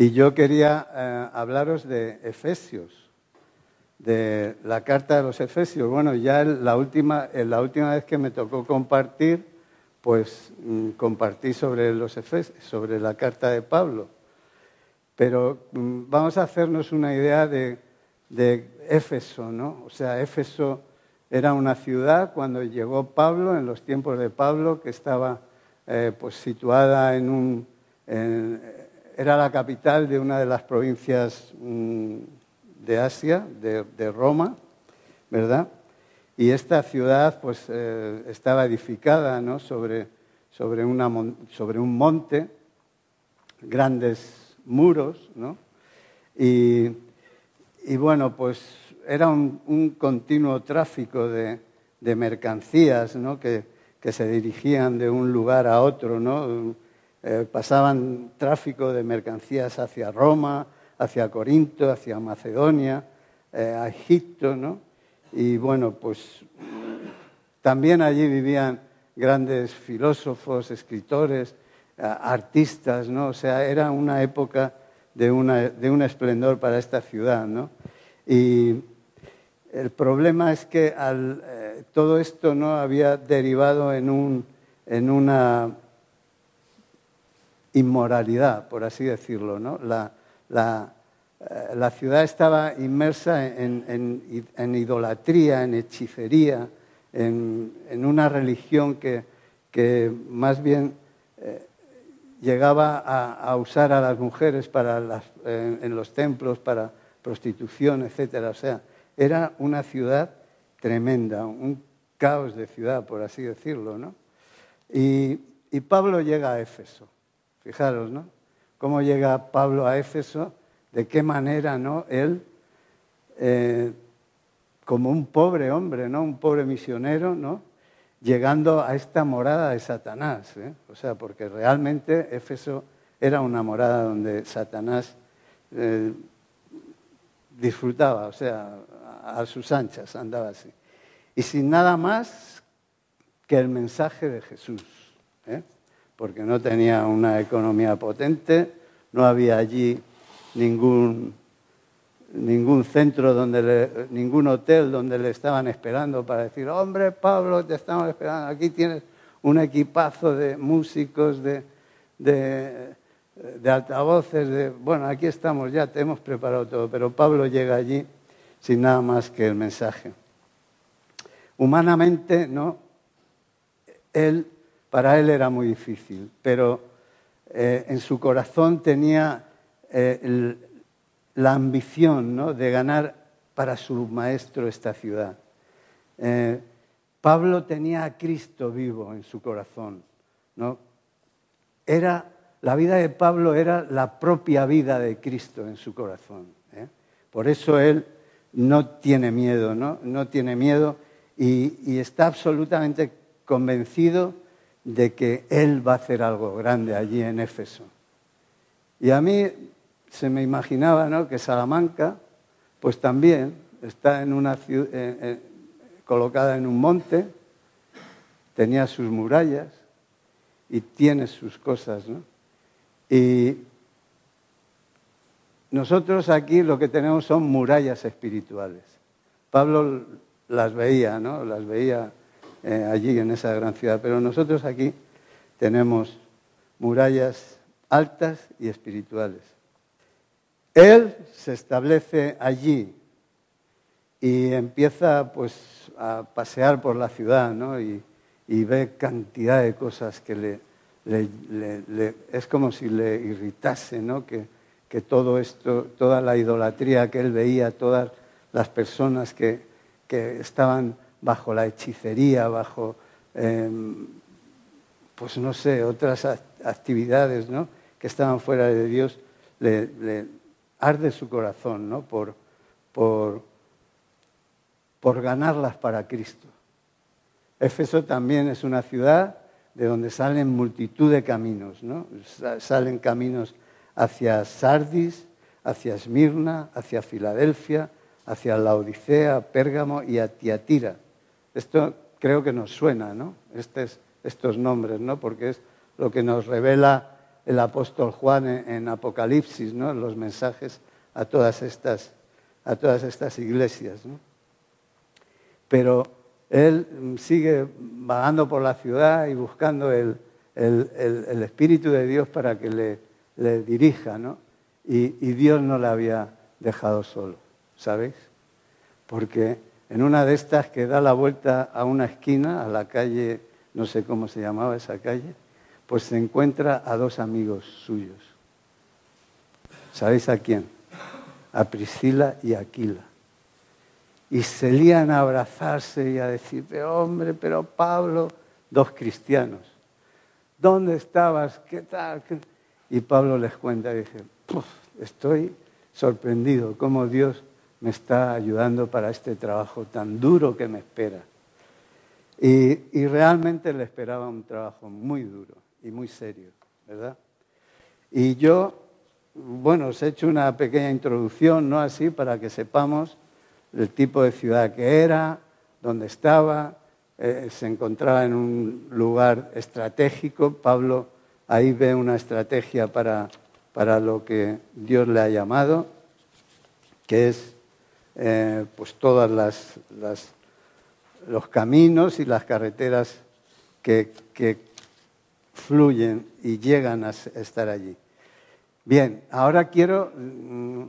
Y yo quería eh, hablaros de Efesios, de la carta de los Efesios. Bueno, ya la última, la última vez que me tocó compartir, pues mm, compartí sobre, los Efesios, sobre la carta de Pablo. Pero mm, vamos a hacernos una idea de, de Éfeso, ¿no? O sea, Éfeso era una ciudad cuando llegó Pablo, en los tiempos de Pablo, que estaba eh, pues situada en un, era la capital de una de las provincias mm, de Asia, de, Roma, ¿verdad? Y esta ciudad pues, eh, estaba edificada ¿no? sobre, sobre, sobre, un monte, grandes muros, ¿no? Y, y bueno, pues era un, continuo tráfico de, de mercancías ¿no? que, que, se dirigían de un lugar a otro, ¿no? Eh, pasaban tráfico de mercancías hacia Roma, hacia Corinto, hacia Macedonia, eh, a Egipto, ¿no? Y bueno, pues también allí vivían grandes filósofos, escritores, artistas, ¿no? O sea, era una época de, un esplendor para esta ciudad, ¿no? Y el problema es que eh, todo esto no había derivado en, un, en una inmoralidad, por así decirlo. ¿no? La, eh, ciudad estaba inmersa en, idolatría, en hechicería, en, una religión que, más bien eh, llegaba a, usar a las mujeres en los templos para prostitución, etc. O sea, era una ciudad tremenda, un caos de ciudad, por así decirlo. ¿no? Y, y Pablo llega a Éfeso. Fijaros, ¿no? Cómo llega Pablo a Éfeso, de qué manera, ¿no? Él, eh, como un pobre hombre, ¿no? Un pobre misionero, ¿no? Llegando a esta morada de Satanás, ¿eh? O sea, porque realmente Éfeso era una morada donde Satanás eh, disfrutaba, o sea, a sus anchas andaba así. Y sin nada más que el mensaje de Jesús. Porque no tenía una economía potente, no había allí ningún, ningún centro, donde ningún hotel donde le estaban esperando para decir, hombre, Pablo, te estamos esperando, aquí tienes un equipazo de músicos, de, de, de altavoces, de, bueno, aquí estamos ya, te hemos preparado todo, pero Pablo llega allí sin nada más que el mensaje. Humanamente, ¿no? Él para él era muy difícil, pero eh, en su corazón tenía eh, la ambición de ganar para su maestro esta ciudad. Eh, Pablo tenía a Cristo vivo en su corazón. Era, la vida de Pablo era la propia vida de Cristo en su corazón. Por eso él no tiene miedo, no, no tiene miedo y está absolutamente convencido de que Él va a hacer algo grande allí en Éfeso. Y a mí se me imaginaba ¿no? que Salamanca, pues también está en una ciudad, eh, eh, colocada en un monte, tenía sus murallas y tiene sus cosas. ¿no? Y nosotros aquí lo que tenemos son murallas espirituales. Pablo las veía, ¿no? Las veía eh, allí en esa gran ciudad. Pero nosotros aquí tenemos murallas altas y espirituales. Él se establece allí y empieza pues a pasear por la ciudad ¿no? y, ve cantidad de cosas que le, es como si le irritase, ¿no? que, que todo esto, toda la idolatría que él veía, todas las personas que, que estaban bajo la hechicería, bajo, em, pues no sé, otras actividades ¿no? que estaban fuera de Dios, le, arde su corazón ¿no? por, por, por ganarlas para Cristo. Éfeso también es una ciudad de donde salen multitud de caminos, ¿no? Salen caminos hacia Sardis, hacia Esmirna, hacia Filadelfia, hacia la Odisea, Pérgamo y a Tiatira. Esto creo que nos suena, ¿no? estos nombres, ¿no? Porque es lo que nos revela el apóstol Juan en, Apocalipsis, ¿no? los mensajes a todas estas, a todas estas iglesias. Pero él sigue vagando por la ciudad y buscando el, Espíritu de Dios para que le, dirija, ¿no? Y, y, Dios no le había dejado solo, ¿sabéis? Porque en una de estas que da la vuelta a una esquina, a la calle, no sé cómo se llamaba esa calle, pues se encuentra a dos amigos suyos. ¿Sabéis a quién? A Priscila y Aquila. Y se lían a abrazarse y a decir, pero hombre, pero Pablo, dos cristianos, ¿dónde estabas? ¿Qué tal? Y Pablo les cuenta y dice, estoy sorprendido cómo Dios me está ayudando para este trabajo tan duro que me espera. Y, y realmente le esperaba un trabajo muy duro y muy serio, ¿verdad? Y yo, bueno, os he hecho una pequeña introducción, ¿no? Así, para que sepamos el tipo de ciudad que era, dónde estaba, eh, se encontraba en un lugar estratégico. Pablo ahí ve una estrategia para, para lo que Dios le ha llamado, que es eh, pues todas las, los caminos y las carreteras que, que fluyen y llegan a estar allí. Bien, ahora quiero mm,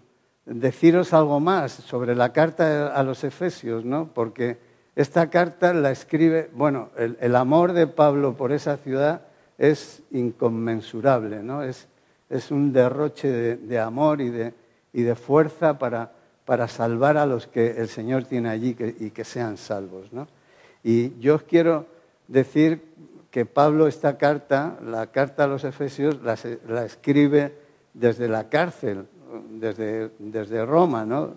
deciros algo más sobre la carta a los Efesios, ¿no? Porque esta carta la escribe, bueno, el, amor de Pablo por esa ciudad es inconmensurable, ¿no? Es, es un derroche de, amor y de, y de fuerza para, para, salvar a los que el Señor tiene allí y que sean salvos, ¿no? Y yo os quiero decir que Pablo esta carta, la carta a los Efesios, la, escribe desde la cárcel, desde, desde Roma, ¿no?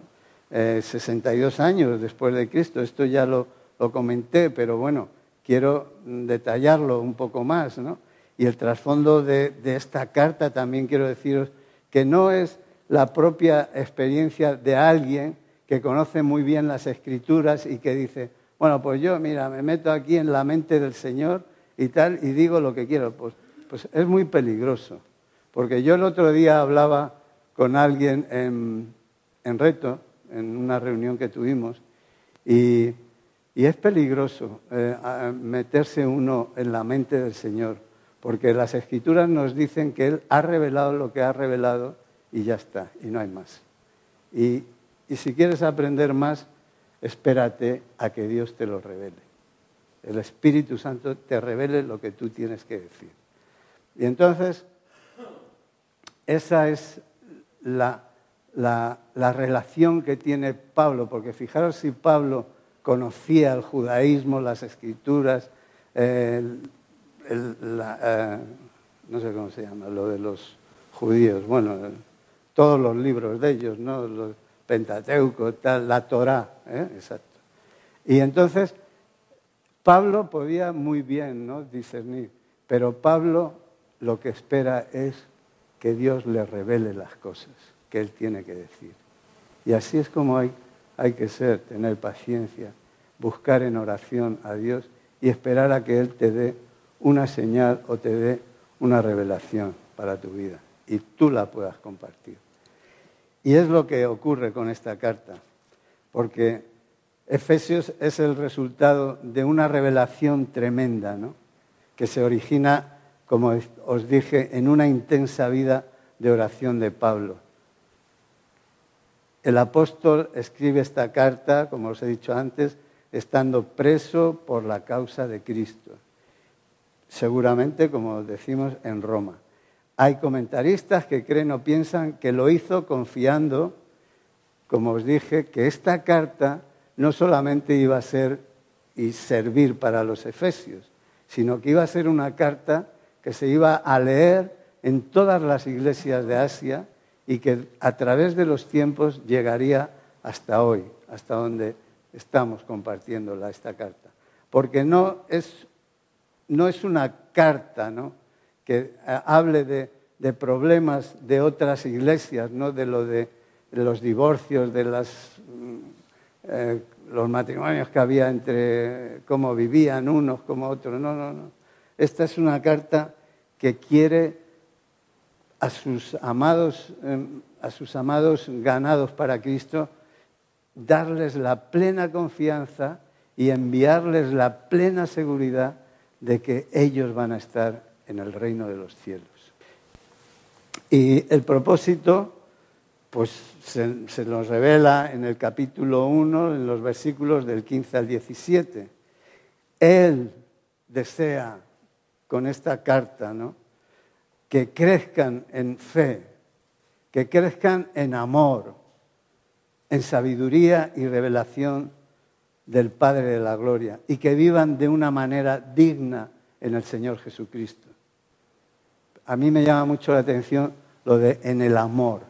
62 eh, años después de Cristo. Esto ya lo, comenté, pero bueno, quiero detallarlo un poco más, ¿no? Y el trasfondo de, de esta carta también quiero deciros que no es la propia experiencia de alguien que conoce muy bien las escrituras y que dice, bueno, pues yo, mira, me meto aquí en la mente del Señor y tal, y digo lo que quiero. Pues, pues es muy peligroso. Porque yo el otro día hablaba con alguien en, Reto, en una reunión que tuvimos, y, es peligroso eh, meterse uno en la mente del Señor, porque las escrituras nos dicen que Él ha revelado lo que ha revelado y ya está, y no hay más. y si quieres aprender más, espérate a que Dios te lo revele el Espíritu Santo te revele lo que tú tienes que decir. Y entonces, esa es la, relación que tiene Pablo, porque fijaros si Pablo conocía el judaísmo, las escrituras, eh, no sé cómo se llama, lo de los judíos, bueno, todos los libros de ellos, ¿no? Los Pentateuco, la Torá, ¿eh? exacto. Y entonces Pablo podía muy bien ¿no? discernir, pero Pablo lo que espera es que Dios le revele las cosas que él tiene que decir. Y así es como hay, hay que ser, tener paciencia, buscar en oración a Dios y esperar a que Él te dé una señal o te dé una revelación para tu vida y tú la puedas compartir. Y es lo que ocurre con esta carta, porque Efesios es el resultado de una revelación tremenda, que se origina, como os dije, en una intensa vida de oración de Pablo. El apóstol escribe esta carta, como os he dicho antes, estando preso por la causa de Cristo. Seguramente, como decimos, en Roma. Hay comentaristas que creen o piensan que lo hizo confiando, como os dije, que esta carta no solamente iba a ser y servir para los efesios, sino que iba a ser una carta que se iba a leer en todas las iglesias de Asia y que a través de los tiempos llegaría hasta hoy, hasta donde estamos compartiéndola esta carta. Porque no es, no es una carta ¿no? Que eh, hable de, problemas de otras iglesias, ¿no? de lo de los divorcios, de las eh, los matrimonios que había entre cómo vivían unos como otros. No, no, no. Esta es una carta que quiere a sus amados, em, a sus amados ganados para Cristo, darles la plena confianza y enviarles la plena seguridad de que ellos van a estar en el reino de los cielos. Y el propósito, pues se, nos revela en el capítulo 1, en los versículos del 15 al 17. Él desea con esta carta, ¿no? Que crezcan en fe, que crezcan en amor, en sabiduría y revelación del Padre de la Gloria y que vivan de una manera digna en el Señor Jesucristo. A mí me llama mucho la atención lo de en el amor.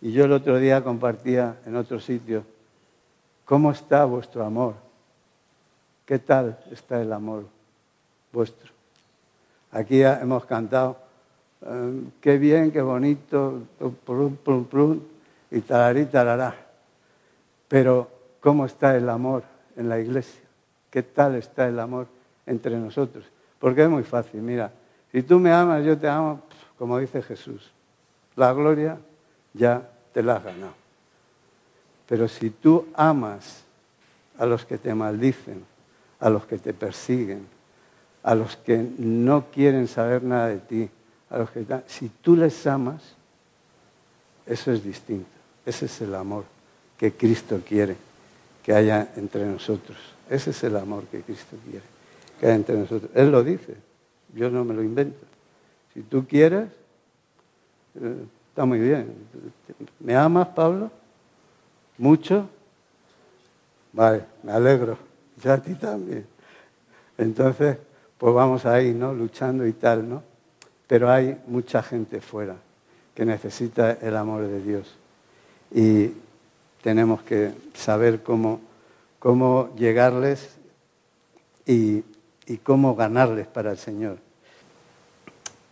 Y yo el otro día compartía en otro sitio, ¿cómo está vuestro amor? ¿Qué tal está el amor vuestro? Aquí hemos cantado, eh, qué bien, qué bonito, y talarí, talará. Pero cómo está el amor en la iglesia, qué tal está el amor entre nosotros. Porque es muy fácil, mira, si tú me amas, yo te amo, como dice Jesús, la gloria ya te la has ganado. Pero si tú amas a los que te maldicen, a los que te persiguen, a los que no quieren saber nada de ti, a los que si tú les amas, eso es distinto. Ese es el amor que Cristo quiere que haya entre nosotros. Ese es el amor que Cristo quiere, que haya entre nosotros. Él lo dice, yo no me lo invento. Si tú quieres, eh, está muy bien. ¿Me amas, Pablo? ¿Mucho? Vale, me alegro. Ya a ti también. Entonces, pues vamos ahí, ¿no? Luchando y tal, ¿no? Pero hay mucha gente fuera que necesita el amor de Dios. Y tenemos que saber cómo, cómo llegarles y, cómo ganarles para el Señor.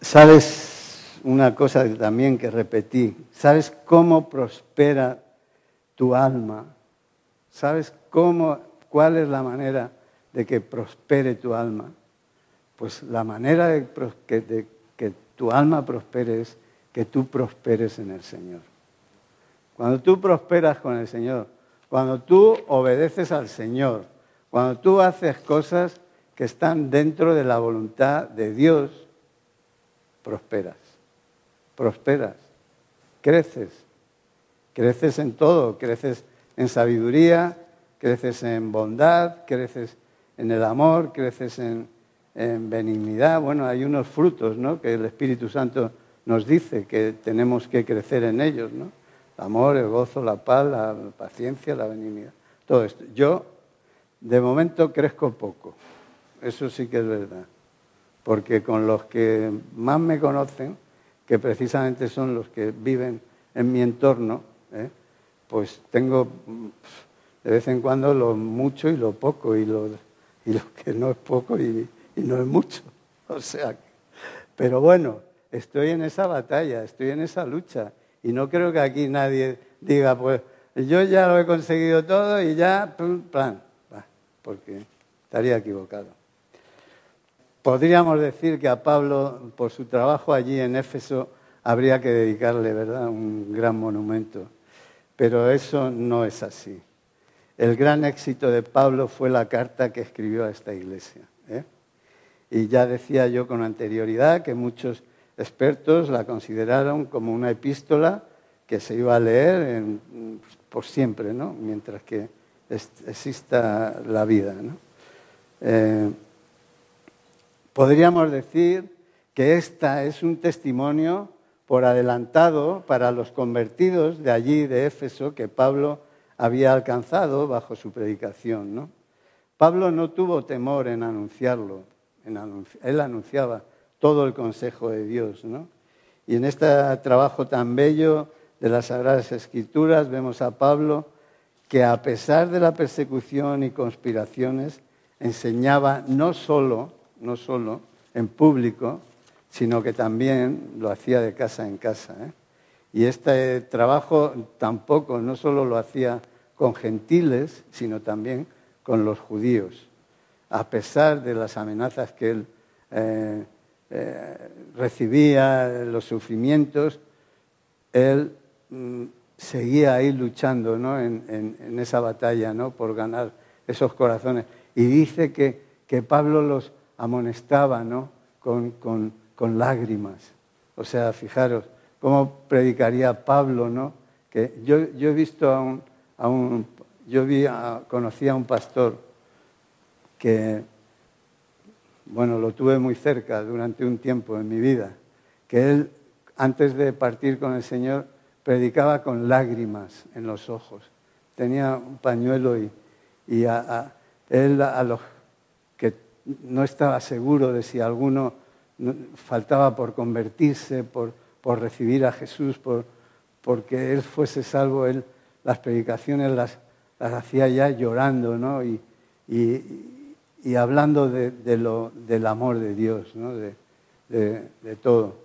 ¿Sabes una cosa también que repetí? ¿Sabes cómo prospera tu alma? ¿Sabes cómo, cuál es la manera de que prospere tu alma? Pues la manera de que tu alma prospere es que tú prosperes en el Señor. Cuando tú prosperas con el Señor, cuando tú obedeces al Señor, cuando tú haces cosas que están dentro de la voluntad de Dios, prosperas, prosperas, creces, creces en todo, creces en sabiduría, creces en bondad, creces en el amor, creces en, benignidad. Bueno, hay unos frutos ¿no? que el Espíritu Santo nos dice que tenemos que crecer en ellos. ¿no? el amor, el gozo, la paz, la paciencia, la benignidad. Todo esto. Yo, de momento, crezco poco. Eso sí que es verdad. Porque con los que más me conocen, que precisamente son los que viven en mi entorno, ¿eh? pues tengo de vez en cuando lo mucho y lo poco, y lo, y que no es poco y, y no es mucho. O sea, pero bueno, estoy en esa batalla, estoy en esa lucha y no creo que aquí nadie diga, pues yo ya lo he conseguido todo y ya, plan, porque estaría equivocado. Podríamos decir que a Pablo, por su trabajo allí en Éfeso, habría que dedicarle, ¿verdad?, un gran monumento. Pero eso no es así. El gran éxito de Pablo fue la carta que escribió a esta iglesia. ¿eh? Y ya decía yo con anterioridad que muchos expertos la consideraron como una epístola que se iba a leer por siempre, ¿no? mientras que exista la vida. Eh, podríamos decir que esta es un testimonio por adelantado para los convertidos de allí, de Éfeso, que Pablo había alcanzado bajo su predicación. Pablo no tuvo temor en anunciarlo, él anunciaba todo el consejo de Dios. ¿no? Y en este trabajo tan bello de las Sagradas Escrituras vemos a Pablo que a pesar de la persecución y conspiraciones, enseñaba no solo, no solo en público, sino que también lo hacía de casa en casa. ¿eh? Y este trabajo tampoco, no solo lo hacía con gentiles, sino también con los judíos, a pesar de las amenazas que él eh, eh, recibía los sufrimientos, él mm, seguía ahí luchando ¿no? en, esa batalla ¿no? por ganar esos corazones. Y dice que, que Pablo los amonestaba ¿no? con, con, con, lágrimas. O sea, fijaros cómo predicaría Pablo, ¿no? Que yo, yo he visto a un, a un yo vi conocí a un pastor que, bueno, lo tuve muy cerca durante un tiempo en mi vida, que él, antes de partir con el Señor, predicaba con lágrimas en los ojos. Tenía un pañuelo y, y a, él a los no estaba seguro de si alguno faltaba por convertirse, por, por recibir a Jesús, por, porque él fuese salvo, él las predicaciones las, las hacía ya llorando ¿no? y, y, hablando de, de lo, del amor de Dios, ¿no? de, de todo.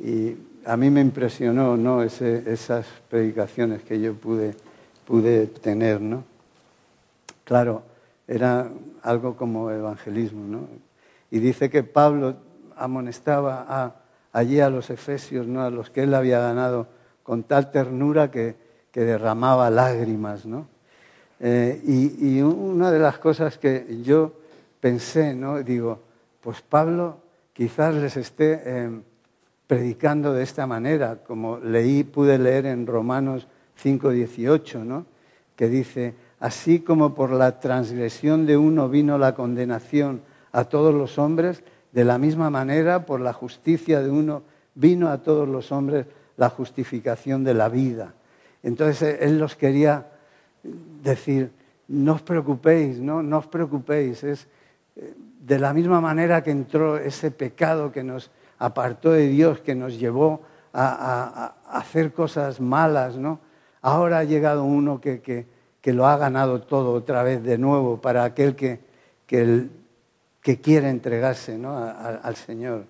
Y a mí me impresionó ¿no? esas predicaciones que yo pude, pude tener. ¿no? Claro, era algo como evangelismo. ¿no? Y dice que Pablo amonestaba allí a los efesios, ¿no? a los que él había ganado, con tal ternura que, derramaba lágrimas. ¿no? Eh, y, una de las cosas que yo pensé, ¿no? digo, pues Pablo quizás les esté... Eh, predicando de esta manera, como leí, pude leer en Romanos 5:18, ¿no? que dice, así como por la transgresión de uno vino la condenación a todos los hombres, de la misma manera por la justicia de uno vino a todos los hombres la justificación de la vida. Entonces él los quería decir, no os preocupéis, no, os preocupéis, es eh, de la misma manera que entró ese pecado que nos apartó de Dios, que nos llevó a, hacer cosas malas, ¿no? Ahora ha llegado uno que, lo ha ganado todo otra vez de nuevo para aquel que, que, que quiere entregarse ¿no? al Señor.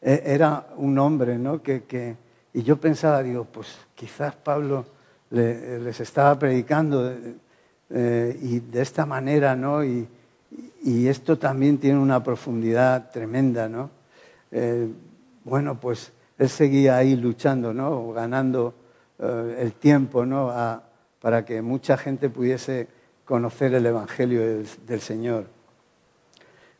E, era un hombre, ¿no? Que, y yo pensaba, digo, pues quizás Pablo les estaba predicando eh, y de esta manera, ¿no? Y, y esto también tiene una profundidad tremenda, ¿no? Eh, bueno, pues él seguía ahí luchando, ¿no? Ganando eh, el tiempo, ¿no? Para que mucha gente pudiese conocer el Evangelio del, Señor.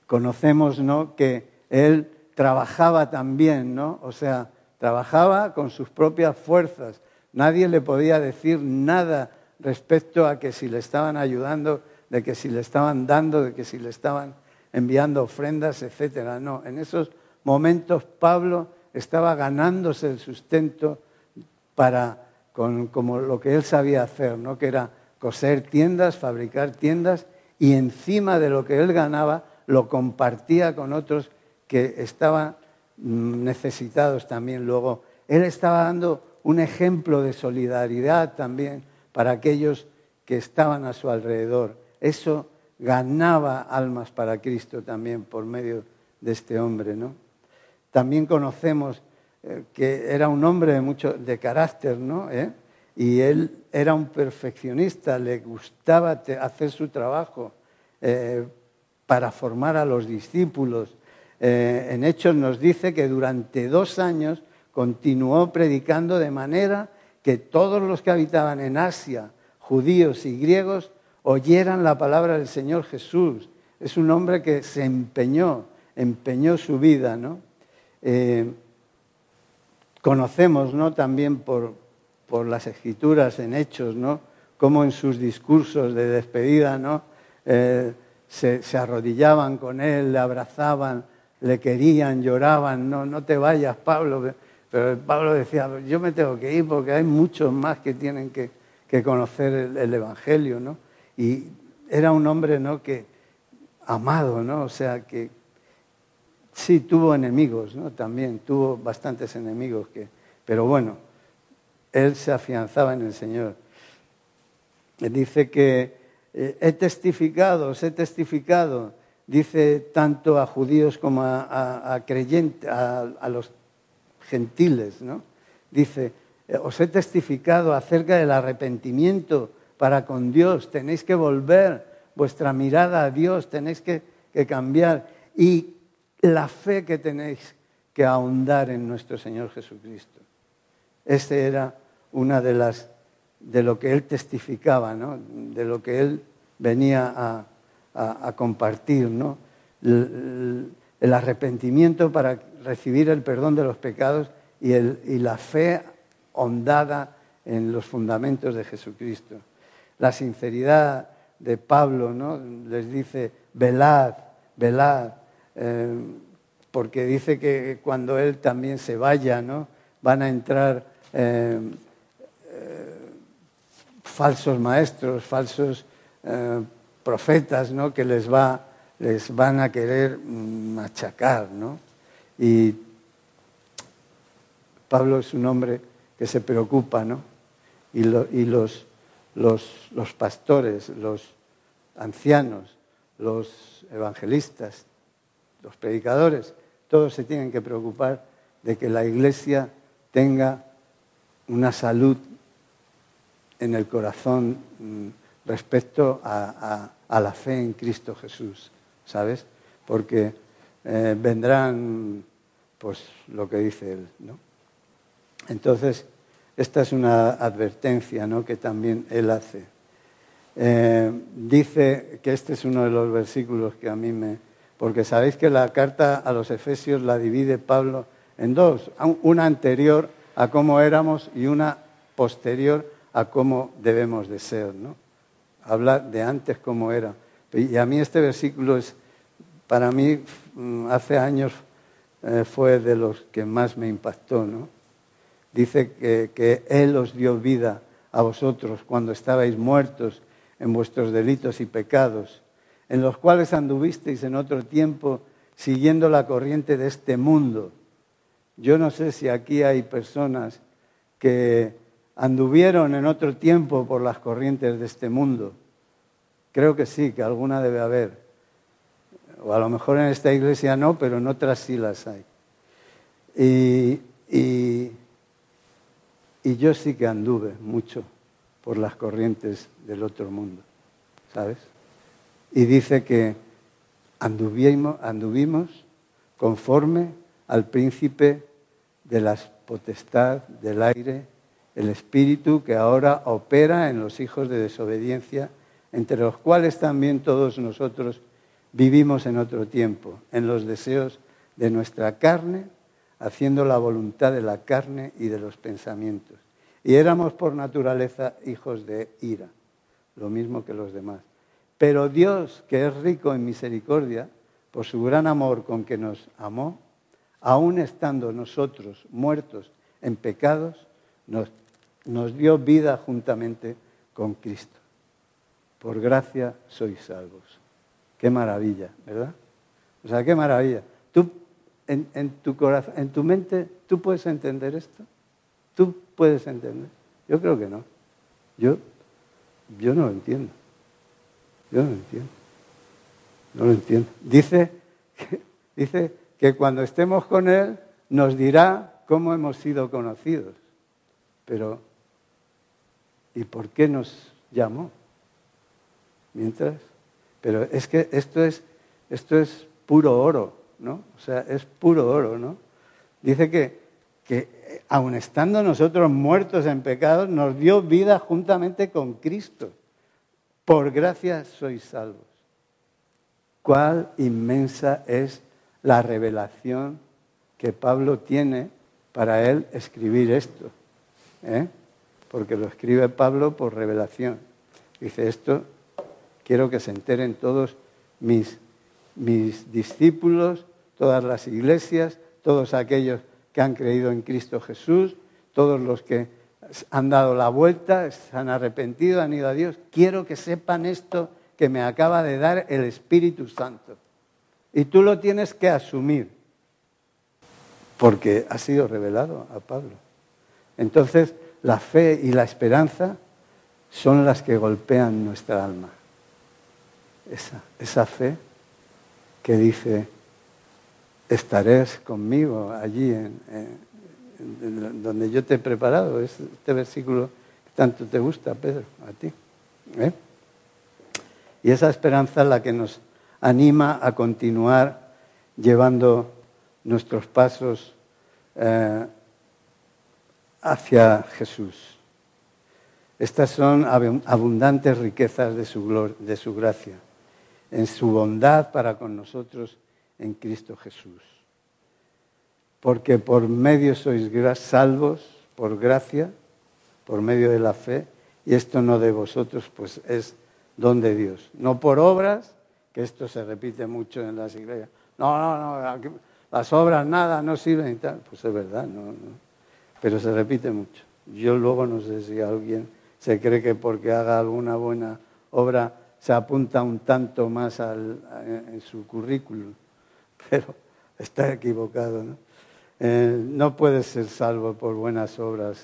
Conocemos, ¿no? Que él trabajaba también, ¿no? O sea, trabajaba con sus propias fuerzas. Nadie le podía decir nada respecto a que si le estaban ayudando de que si le estaban dando, de que si le estaban enviando ofrendas, etcétera. No, en esos momentos Pablo estaba ganándose el sustento para como lo que él sabía hacer, ¿no? que era coser tiendas, fabricar tiendas y encima de lo que él ganaba lo compartía con otros que estaban mm, necesitados también. Luego, él estaba dando un ejemplo de solidaridad también para aquellos que estaban a su alrededor eso ganaba almas para Cristo también por medio de este hombre, ¿no? También conocemos eh, que era un hombre de mucho de carácter, ¿no? ¿Eh? Y él era un perfeccionista, le gustaba hacer su trabajo eh, para formar a los discípulos. en Hechos nos dice que durante dos años continuó predicando de manera que todos los que habitaban en Asia, judíos y griegos, oyeran la palabra del Señor Jesús. Es un hombre que se empeñó, empeñó su vida, ¿no? Conocemos, ¿no? También por, por, las escrituras en hechos, ¿no? Cómo en sus discursos de despedida, ¿no? Eh, se, arrodillaban con él, le abrazaban, le querían, lloraban, no, no te vayas, Pablo. Pero Pablo decía, yo me tengo que ir porque hay muchos más que tienen que, que conocer el, el Evangelio, ¿no? Y era un hombre ¿no? que, amado, ¿no? O sea, que sí tuvo enemigos, ¿no? También tuvo bastantes enemigos, que, pero bueno, él se afianzaba en el Señor. Dice que eh, he testificado, os he testificado, dice tanto a judíos como a, creyentes, a, los gentiles, ¿no? Dice, eh, os he testificado acerca del arrepentimiento para con Dios, tenéis que volver vuestra mirada a Dios, tenéis que, cambiar. Y la fe que tenéis que ahondar en nuestro Señor Jesucristo. Ese era una de las de lo que él testificaba, ¿no? de lo que él venía a, a, compartir, ¿no? El, el, arrepentimiento para recibir el perdón de los pecados y, el, y la fe hondada en los fundamentos de Jesucristo. La sinceridad de Pablo, ¿no? Les dice, velad, velad, eh, porque dice que cuando él también se vaya, ¿no? Van a entrar eh, eh, falsos maestros, falsos profetas, ¿no? Que les, va, les van a querer machacar, ¿no? Y Pablo es un hombre que se preocupa, ¿no? Y, y los, los, los pastores, los ancianos, los evangelistas, los predicadores, todos se tienen que preocupar de que la iglesia tenga una salud en el corazón mm, respecto a, la fe en Cristo Jesús, ¿sabes? Porque eh, vendrán, pues, lo que dice él, ¿no? Entonces, esta es una advertencia ¿no? que también él hace. Eh, dice que este es uno de los versículos que a mí me... Porque sabéis que la carta a los Efesios la divide Pablo en dos, una anterior a cómo éramos y una posterior a cómo debemos de ser. ¿no? Habla de antes cómo era. Y a mí este versículo es, para mí, mm, hace años eh, fue de los que más me impactó. ¿no? Dice que, que Él os dio vida a vosotros cuando estabais muertos en vuestros delitos y pecados, en los cuales anduvisteis en otro tiempo siguiendo la corriente de este mundo. Yo no sé si aquí hay personas que anduvieron en otro tiempo por las corrientes de este mundo. Creo que sí, que alguna debe haber. O a lo mejor en esta iglesia no, pero en otras sí las hay. Y, y, y yo sí que anduve mucho por las corrientes del otro mundo, ¿sabes? Y dice que anduvimos, conforme al príncipe de la potestad del aire, el espíritu que ahora opera en los hijos de desobediencia, entre los cuales también todos nosotros vivimos en otro tiempo, en los deseos de nuestra carne, haciendo la voluntad de la carne y de los pensamientos y éramos por naturaleza hijos de ira, lo mismo que los demás. Pero Dios, que es rico en misericordia, por su gran amor con que nos amó, aun estando nosotros muertos en pecados, nos, dio vida juntamente con Cristo. Por gracia sois salvos. Qué maravilla, ¿verdad? O sea, qué maravilla. Tú, en, en tu corazón, en tu mente, ¿tú puedes entender esto? ¿Tú puedes entender? Yo creo que no. Yo, yo no lo entiendo. Yo no lo entiendo. No lo entiendo. Dice que, dice que cuando estemos con Él nos dirá cómo hemos sido conocidos. Pero, ¿y por qué nos llamó? Mientras. Pero es que esto es, esto es puro oro, ¿no? O sea, es puro oro, ¿no? Dice que, que aun estando nosotros muertos en pecados, nos dio vida juntamente con Cristo. Por gracia sois salvos. Cuál inmensa es la revelación que Pablo tiene para él escribir esto. ¿eh? Porque lo escribe Pablo por revelación. Dice esto, quiero que se enteren todos mis, mis discípulos, todas las iglesias, todos aquellos que han creído en Cristo Jesús, todos los que han dado la vuelta, se han arrepentido, han ido a Dios. Quiero que sepan esto que me acaba de dar el Espíritu Santo. Y tú lo tienes que asumir, porque ha sido revelado a Pablo. Entonces, la fe y la esperanza son las que golpean nuestra alma. Esa, esa fe que dice, estaréis conmigo allí en, donde yo te he preparado. Es este versículo que tanto te gusta, Pedro, a ti. ¿eh? Y esa esperanza es la que nos anima a continuar llevando nuestros pasos eh, hacia Jesús. Estas son abundantes riquezas de su, de su gracia, en su bondad para con nosotros en Cristo Jesús. Porque por medio sois salvos, por gracia, por medio de la fe, y esto no de vosotros, pues es don de Dios. No por obras, que esto se repite mucho en las iglesias. No, no, no, las obras nada, no sirven y tal. Pues es verdad, no, no. Pero se repite mucho. Yo luego no sé si alguien se cree que porque haga alguna buena obra se apunta un tanto más en su currículum, pero está equivocado. ¿no? Eh, no puede ser salvo por buenas obras,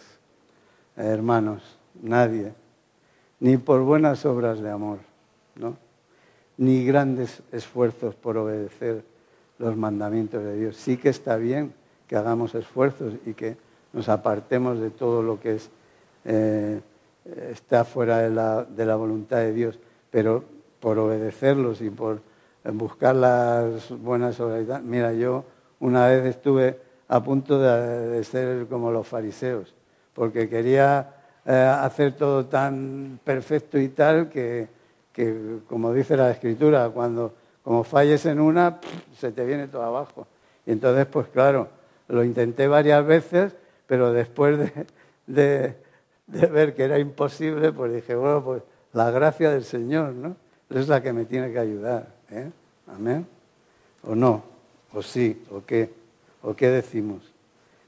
hermanos, nadie, ni por buenas obras de amor, ¿no? ni grandes esfuerzos por obedecer los mandamientos de Dios. Sí que está bien que hagamos esfuerzos y que nos apartemos de todo lo que eh, está fuera de la, de la, voluntad de Dios, pero por obedecerlos y por buscar las buenas obras. Mira, yo una vez estuve a punto de, ser como los fariseos, porque quería eh, hacer todo tan perfecto y tal que, que, como dice la escritura, cuando como falles en una, se te viene todo abajo. Y entonces, pues claro, lo intenté varias veces pero después de, ver que era imposible, pues dije, bueno, pues la gracia del Señor, ¿no? Es la que me tiene que ayudar, ¿eh? Amén. ¿O no? ¿O sí? ¿O qué? ¿O qué decimos?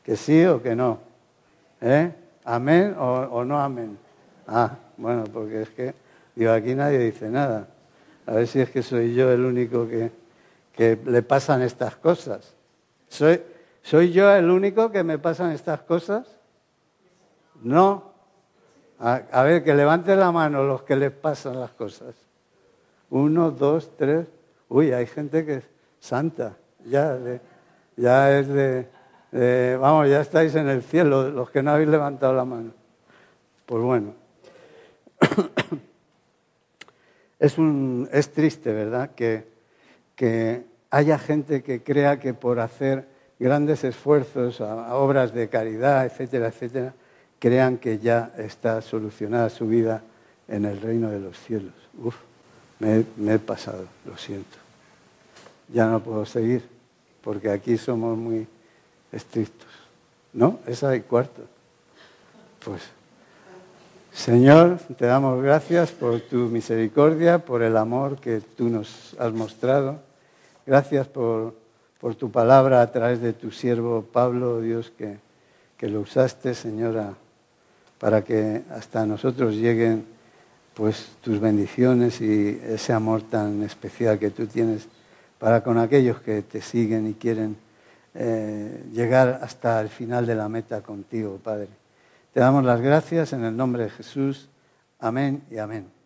¿Que sí o que no? ¿Eh? ¿Amén o, no amén? Ah, bueno, porque es que, digo, aquí nadie dice nada. A ver si es que soy yo el único que, que le pasan estas cosas. Soy, ¿Soy yo el único que me pasan estas cosas? No. A, ver, que levante la mano los que les pasan las cosas. Uno, dos, tres. Uy, hay gente que es santa. Ya, ya es de, Vamos, ya estáis en el cielo, los que no habéis levantado la mano. Pues bueno. Es, un, es triste, ¿verdad? Que, que haya gente que crea que por hacer grandes esfuerzos, a, obras de caridad, etcétera, etcétera, crean que ya está solucionada su vida en el reino de los cielos. Uf, me, he pasado, lo siento. Ya no puedo seguir, porque aquí somos muy estrictos. ¿No? Esa hay cuarto. Pues, Señor, te damos gracias por tu misericordia, por el amor que tú nos has mostrado. Gracias por por tu palabra a través de tu siervo Pablo, Dios, que, que lo usaste, Señora, para que hasta nosotros lleguen pues tus bendiciones y ese amor tan especial que tú tienes para con aquellos que te siguen y quieren eh, llegar hasta el final de la meta contigo, Padre. Te damos las gracias en el nombre de Jesús. Amén y amén.